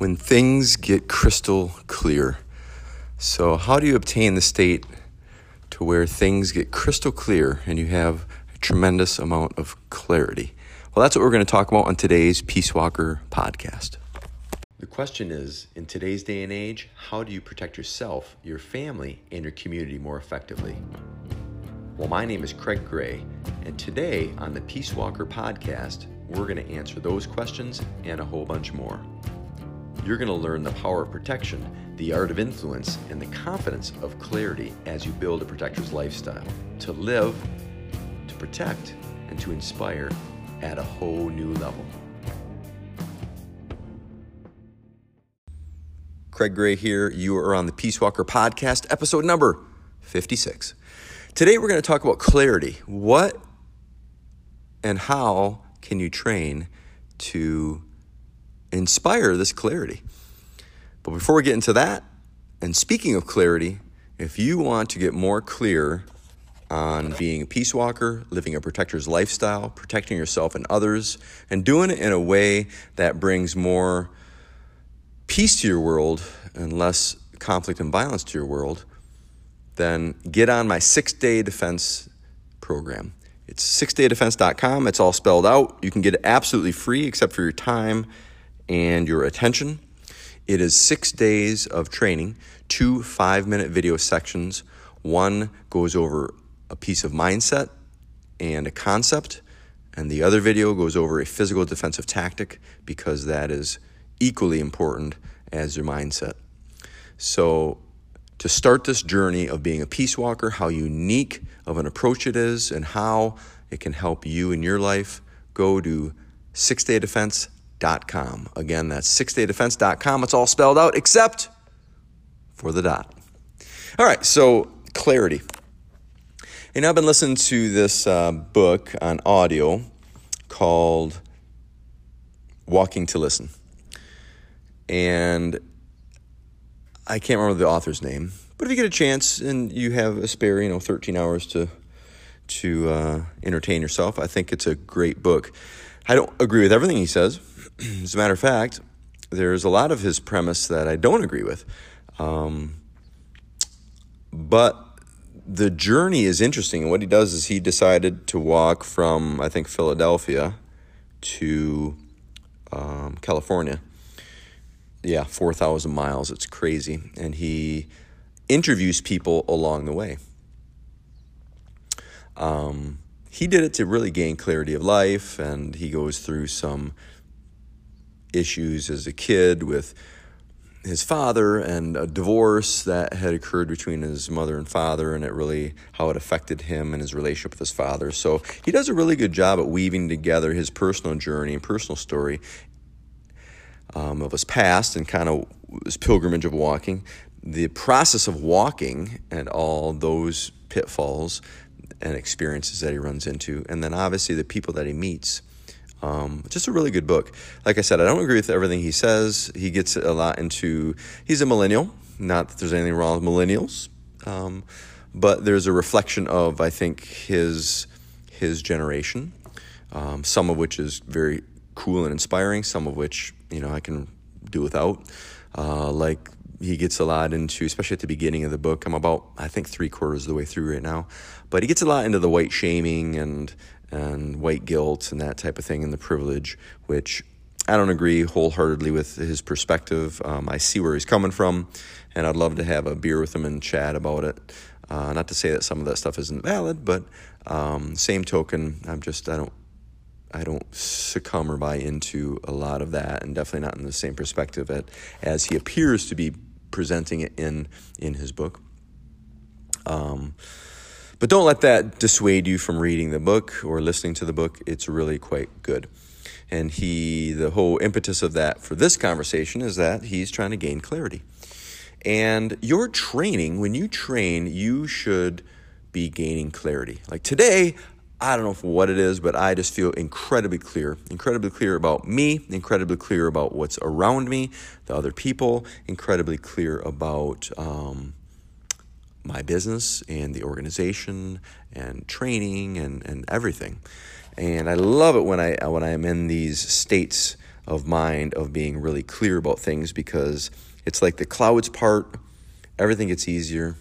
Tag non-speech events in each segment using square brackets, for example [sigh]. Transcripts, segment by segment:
when things get crystal clear. So, how do you obtain the state to where things get crystal clear and you have a tremendous amount of clarity? Well, that's what we're going to talk about on today's Peace Walker podcast. The question is in today's day and age, how do you protect yourself, your family, and your community more effectively? Well, my name is Craig Gray, and today on the Peace Walker podcast, we're going to answer those questions and a whole bunch more. You're going to learn the power of protection, the art of influence, and the confidence of clarity as you build a protector's lifestyle to live, to protect, and to inspire at a whole new level. Craig Gray here. You are on the Peace Walker podcast, episode number 56. Today we're going to talk about clarity. What and how can you train to inspire this clarity. But before we get into that, and speaking of clarity, if you want to get more clear on being a peace walker, living a protector's lifestyle, protecting yourself and others, and doing it in a way that brings more peace to your world and less conflict and violence to your world, then get on my six day defense program. It's sixdaydefense.com. It's all spelled out. You can get it absolutely free except for your time and your attention. It is six days of training, two five minute video sections. One goes over a piece of mindset and a concept, and the other video goes over a physical defensive tactic because that is equally important as your mindset. So, to start this journey of being a peace walker, how unique of an approach it is, and how it can help you in your life, go to sixdaydefense.com sixdaydefense.com. Again, that's sixdaydefense.com. It's all spelled out except for the dot. All right, so clarity. And I've been listening to this uh, book on audio called Walking to Listen. And I can't remember the author's name, but if you get a chance and you have a spare, you know, 13 hours to to uh, entertain yourself, I think it's a great book. I don't agree with everything he says. [clears throat] As a matter of fact, there's a lot of his premise that I don't agree with. Um, but the journey is interesting. And what he does is he decided to walk from, I think, Philadelphia to um, California. Yeah, 4,000 miles. It's crazy. And he interviews people along the way. Um, he did it to really gain clarity of life, and he goes through some issues as a kid with his father and a divorce that had occurred between his mother and father and it really how it affected him and his relationship with his father. So he does a really good job at weaving together his personal journey and personal story um, of his past and kind of his pilgrimage of walking. The process of walking and all those pitfalls and experiences that he runs into and then obviously the people that he meets um, just a really good book. Like I said, I don't agree with everything he says. He gets a lot into, he's a millennial. Not that there's anything wrong with millennials, um, but there's a reflection of, I think, his, his generation, um, some of which is very cool and inspiring, some of which, you know, I can do without. Uh, like he gets a lot into, especially at the beginning of the book. I'm about, I think, three quarters of the way through right now. But he gets a lot into the white shaming and and white guilt and that type of thing and the privilege, which I don't agree wholeheartedly with his perspective. Um, I see where he's coming from, and I'd love to have a beer with him and chat about it. Uh, not to say that some of that stuff isn't valid, but um, same token, I'm just I don't I don't succumb or buy into a lot of that, and definitely not in the same perspective at, as he appears to be presenting it in in his book. Um, but don't let that dissuade you from reading the book or listening to the book. It's really quite good. And he, the whole impetus of that for this conversation is that he's trying to gain clarity. And your training, when you train, you should be gaining clarity. Like today, I don't know what it is, but I just feel incredibly clear, incredibly clear about me, incredibly clear about what's around me, the other people, incredibly clear about um, my business and the organization and training and, and everything. And I love it when I when I am in these states of mind of being really clear about things because it's like the clouds part, everything gets easier.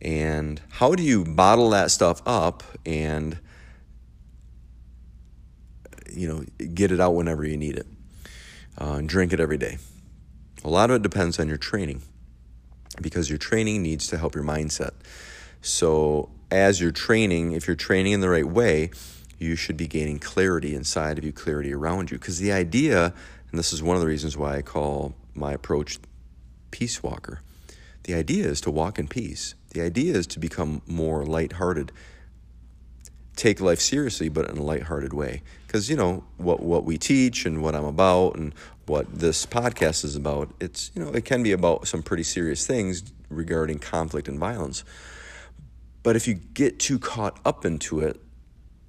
And how do you bottle that stuff up and you know get it out whenever you need it uh, and drink it every day? A lot of it depends on your training because your training needs to help your mindset. So as you're training, if you're training in the right way, you should be gaining clarity inside of you, clarity around you. Because the idea, and this is one of the reasons why I call my approach Peace Walker, the idea is to walk in peace. The idea is to become more lighthearted. Take life seriously, but in a lighthearted way. Because, you know, what, what we teach and what I'm about and what this podcast is about, it's, you know, it can be about some pretty serious things regarding conflict and violence. But if you get too caught up into it,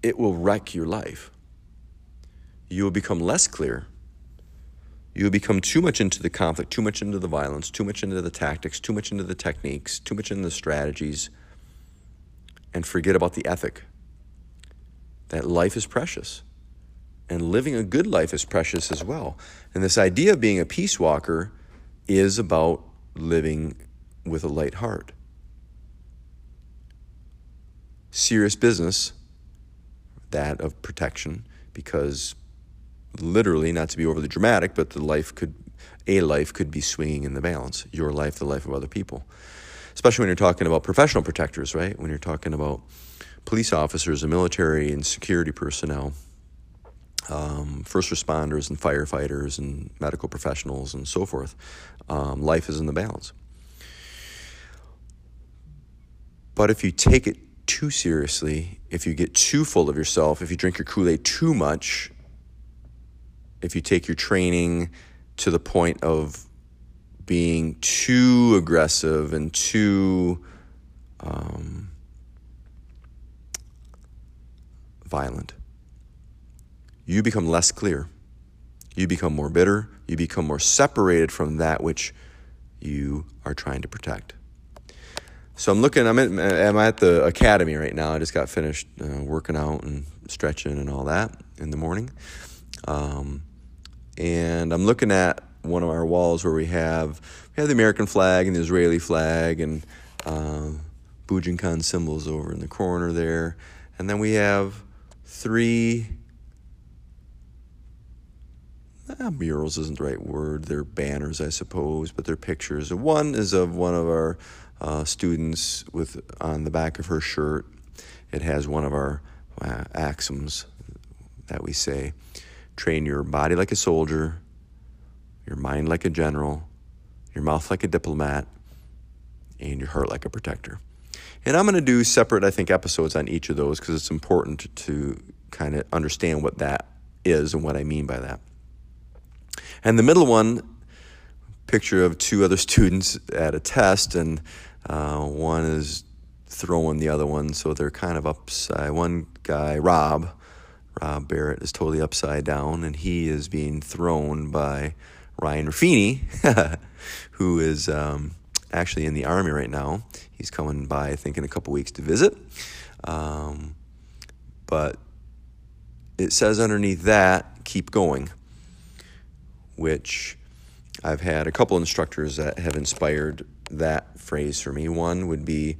it will wreck your life. You will become less clear. You will become too much into the conflict, too much into the violence, too much into the tactics, too much into the techniques, too much into the strategies, and forget about the ethic. That life is precious. And living a good life is precious as well. And this idea of being a peace walker is about living with a light heart. Serious business that of protection because literally, not to be overly dramatic, but the life could, a life could be swinging in the balance. Your life, the life of other people. Especially when you're talking about professional protectors, right? When you're talking about police officers and military and security personnel, um, first responders and firefighters and medical professionals and so forth. Um, life is in the balance. But if you take it too seriously, if you get too full of yourself, if you drink your Kool Aid too much, if you take your training to the point of being too aggressive and too um, violent, you become less clear. You become more bitter. You become more separated from that which you are trying to protect. So I'm looking. I'm at, I'm at the academy right now. I just got finished uh, working out and stretching and all that in the morning, um, and I'm looking at one of our walls where we have we have the American flag and the Israeli flag and uh, Bujinkan symbols over in the corner there, and then we have three. Ah, murals isn't the right word. They're banners, I suppose, but they're pictures. One is of one of our uh, students with on the back of her shirt. It has one of our uh, axioms that we say: train your body like a soldier, your mind like a general, your mouth like a diplomat, and your heart like a protector. And I'm going to do separate, I think, episodes on each of those because it's important to kind of understand what that is and what I mean by that. And the middle one picture of two other [laughs] students at a test, and uh, one is throwing the other one, so they're kind of upside. One guy, Rob, Rob Barrett, is totally upside down, and he is being thrown by Ryan Ruffini, [laughs] who is um, actually in the army right now. He's coming by, I think, in a couple weeks to visit. Um, but it says underneath that, keep going, which I've had a couple instructors that have inspired that phrase for me. One would be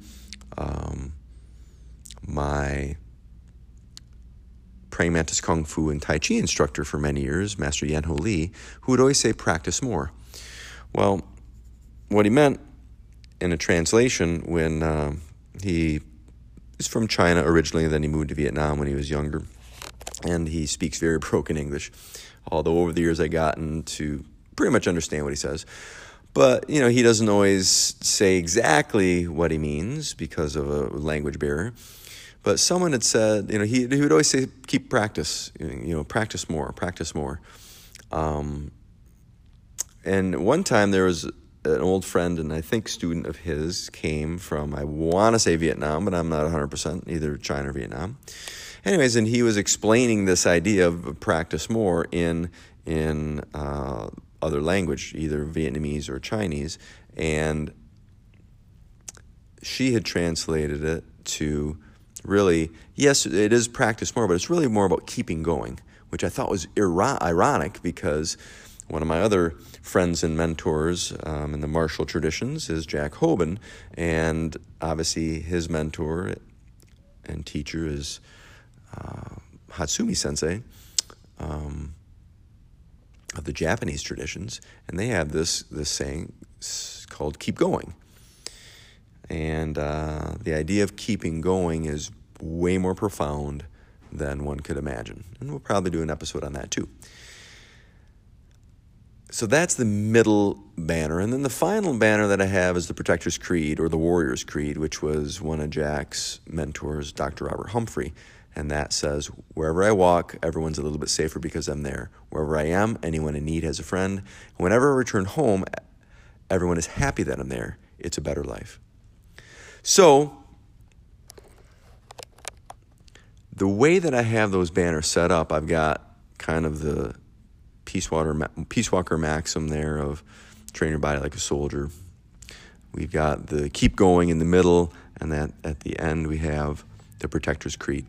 um, my praying mantis kung fu and tai chi instructor for many years, Master Yen Ho Lee, who would always say, practice more. Well, what he meant in a translation when uh, he is from China originally, then he moved to Vietnam when he was younger, and he speaks very broken English. Although over the years I've gotten to pretty much understand what he says. But, you know, he doesn't always say exactly what he means because of a language barrier. But someone had said, you know, he, he would always say, keep practice, you know, practice more, practice more. Um, and one time there was an old friend and I think student of his came from, I want to say Vietnam, but I'm not 100%, either China or Vietnam. Anyways, and he was explaining this idea of practice more in, in uh, other language, either Vietnamese or Chinese, and she had translated it to really, yes, it is practice more, but it's really more about keeping going. which I thought was ironic because one of my other friends and mentors um, in the martial traditions is Jack Hoban, and obviously his mentor and teacher is uh, Hatsumi Sensei um, of the Japanese traditions, and they have this this saying called "keep going." And uh, the idea of keeping going is way more profound than one could imagine. And we'll probably do an episode on that too. So that's the middle banner. And then the final banner that I have is the Protector's Creed or the Warrior's Creed, which was one of Jack's mentors, Dr. Robert Humphrey. And that says, Wherever I walk, everyone's a little bit safer because I'm there. Wherever I am, anyone in need has a friend. Whenever I return home, everyone is happy that I'm there. It's a better life. So, the way that I have those banners set up, I've got kind of the Peace, Water, Peace Walker maxim there of train your body like a soldier. We've got the keep going in the middle, and that at the end we have the Protector's Creed.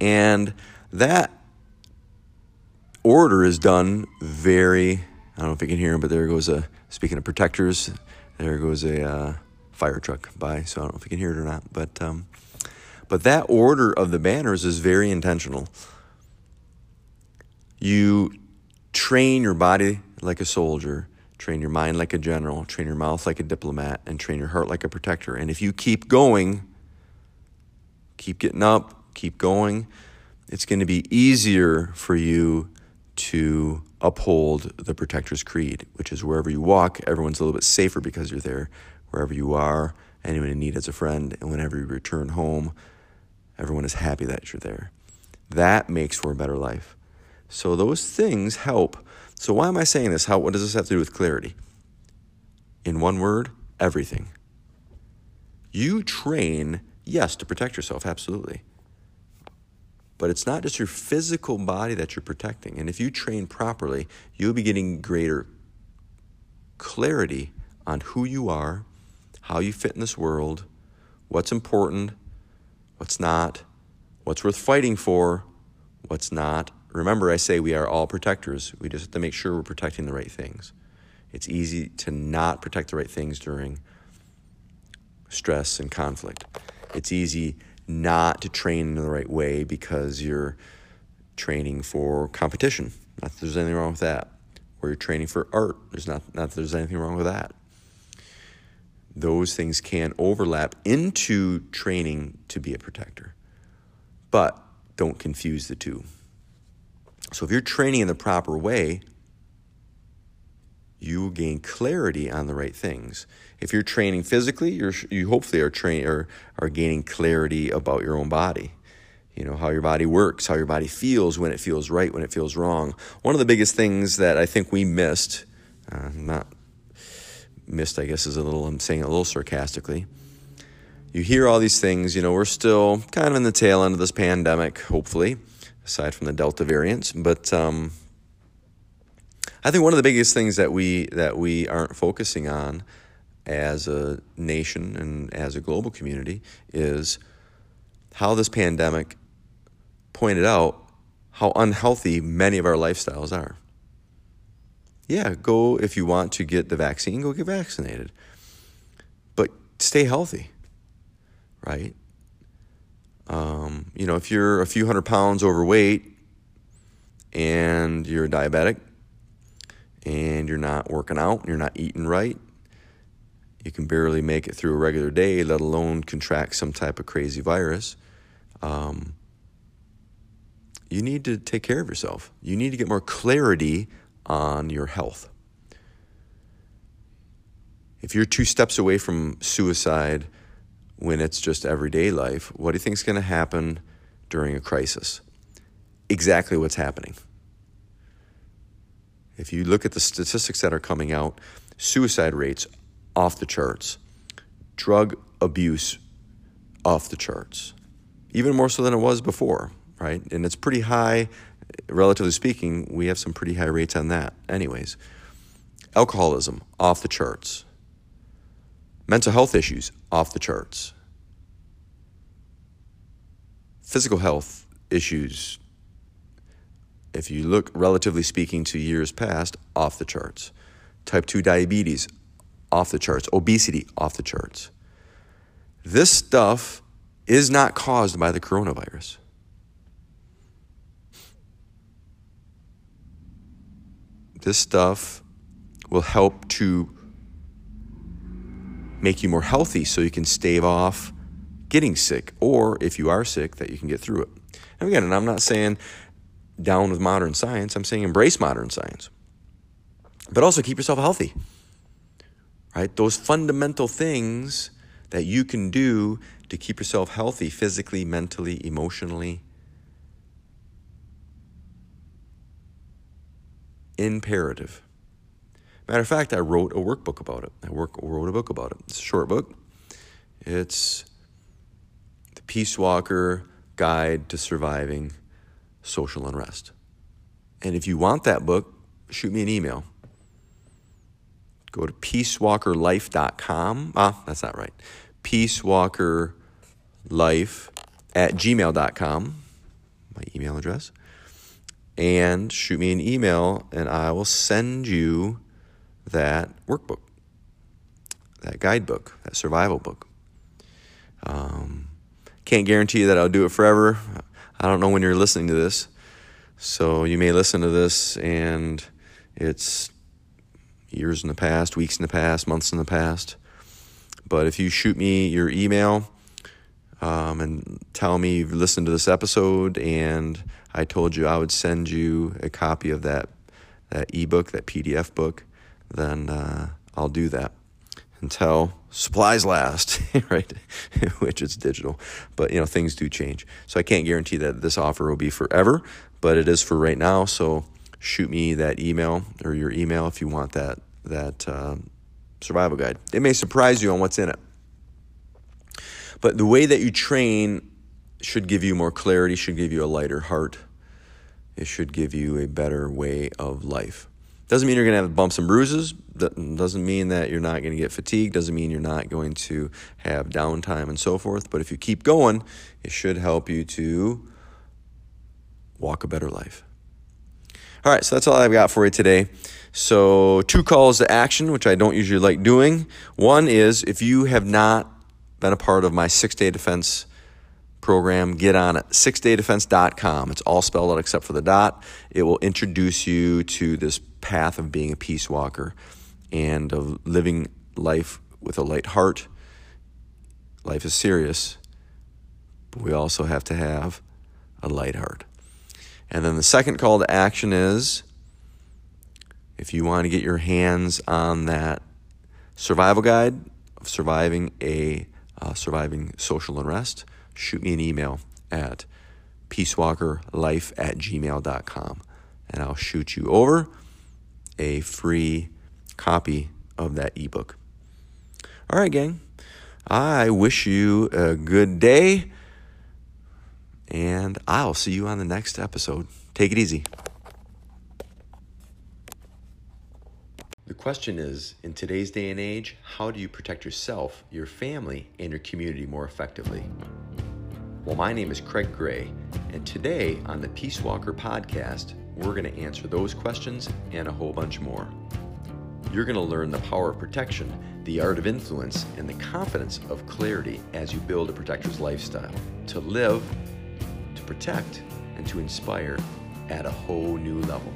And that order is done very, I don't know if you can hear but there goes a, speaking of protectors, there goes a, uh, fire truck by, so I don't know if you can hear it or not. But um, but that order of the banners is very intentional. You train your body like a soldier, train your mind like a general, train your mouth like a diplomat, and train your heart like a protector. And if you keep going, keep getting up, keep going, it's going to be easier for you to uphold the protector's creed, which is wherever you walk, everyone's a little bit safer because you're there wherever you are, anyone in need has a friend, and whenever you return home, everyone is happy that you're there. That makes for a better life. So those things help. So why am I saying this? How what does this have to do with clarity? In one word, everything. You train, yes, to protect yourself, absolutely. But it's not just your physical body that you're protecting. And if you train properly, you'll be getting greater clarity on who you are how you fit in this world, what's important, what's not, what's worth fighting for, what's not. Remember, I say we are all protectors. We just have to make sure we're protecting the right things. It's easy to not protect the right things during stress and conflict. It's easy not to train in the right way because you're training for competition. Not that there's anything wrong with that. Or you're training for art. There's not, not that there's anything wrong with that those things can overlap into training to be a protector. But don't confuse the two. So if you're training in the proper way, you gain clarity on the right things. If you're training physically, you're, you hopefully are train or are gaining clarity about your own body. You know how your body works, how your body feels when it feels right, when it feels wrong. One of the biggest things that I think we missed, uh, not missed, I guess is a little, I'm saying a little sarcastically. You hear all these things, you know, we're still kind of in the tail end of this pandemic, hopefully, aside from the Delta variant. But um, I think one of the biggest things that we that we aren't focusing on as a nation and as a global community is how this pandemic pointed out how unhealthy many of our lifestyles are yeah, go if you want to get the vaccine, go get vaccinated. But stay healthy, right? Um, you know, if you're a few hundred pounds overweight and you're diabetic and you're not working out, you're not eating right, you can barely make it through a regular day, let alone contract some type of crazy virus. Um, you need to take care of yourself. You need to get more clarity on your health. If you're two steps away from suicide when it's just everyday life, what do you think is going to happen during a crisis? Exactly what's happening. If you look at the statistics that are coming out, suicide rates off the charts, drug abuse off the charts, even more so than it was before, right? And it's pretty high relatively speaking, we have some pretty high rates on that, anyways. Alcoholism, off the charts. Mental health issues, off the charts. Physical health issues, if you look relatively speaking to years past, off the charts. Type 2 diabetes, off the charts. Obesity, off the charts. This stuff is not caused by the coronavirus. This stuff will help to make you more healthy so you can stave off getting sick, or if you are sick, that you can get through it. And again, and I'm not saying down with modern science, I'm saying embrace modern science. But also keep yourself healthy. Right? Those fundamental things that you can do to keep yourself healthy physically, mentally, emotionally. Imperative. Matter of fact, I wrote a workbook about it. I work, wrote a book about it. It's a short book. It's The Peace Walker Guide to Surviving Social Unrest. And if you want that book, shoot me an email. Go to peacewalkerlife.com. Ah, that's not right. Peacewalkerlife at gmail.com, my email address. And shoot me an email, and I will send you that workbook, that guidebook, that survival book. Um, can't guarantee that I'll do it forever. I don't know when you're listening to this. So you may listen to this and it's years in the past, weeks in the past, months in the past. But if you shoot me your email um, and tell me you've listened to this episode and I told you I would send you a copy of that that ebook, that PDF book, then uh, I'll do that until supplies last, [laughs] right? [laughs] Which it's digital, but you know things do change. So I can't guarantee that this offer will be forever, but it is for right now. So shoot me that email or your email if you want that that um, survival guide. It may surprise you on what's in it, but the way that you train should give you more clarity, should give you a lighter heart. It should give you a better way of life. Doesn't mean you're going to have bumps and bruises. Doesn't mean that you're not going to get fatigued. Doesn't mean you're not going to have downtime and so forth. But if you keep going, it should help you to walk a better life. All right, so that's all I've got for you today. So, two calls to action, which I don't usually like doing. One is if you have not been a part of my six day defense program, get on it. Sixdaydefense.com. It's all spelled out except for the dot. It will introduce you to this path of being a peace walker and of living life with a light heart. Life is serious, but we also have to have a light heart. And then the second call to action is if you want to get your hands on that survival guide of surviving a uh, surviving social unrest, shoot me an email at peacewalkerlife at gmail.com and I'll shoot you over a free copy of that ebook. All right, gang. I wish you a good day, and I'll see you on the next episode. Take it easy. The question is in today's day and age, how do you protect yourself, your family, and your community more effectively? Well, my name is Craig Gray, and today on the Peace Walker podcast, we're going to answer those questions and a whole bunch more. You're going to learn the power of protection, the art of influence, and the confidence of clarity as you build a protector's lifestyle to live, protect, and to inspire at a whole new level.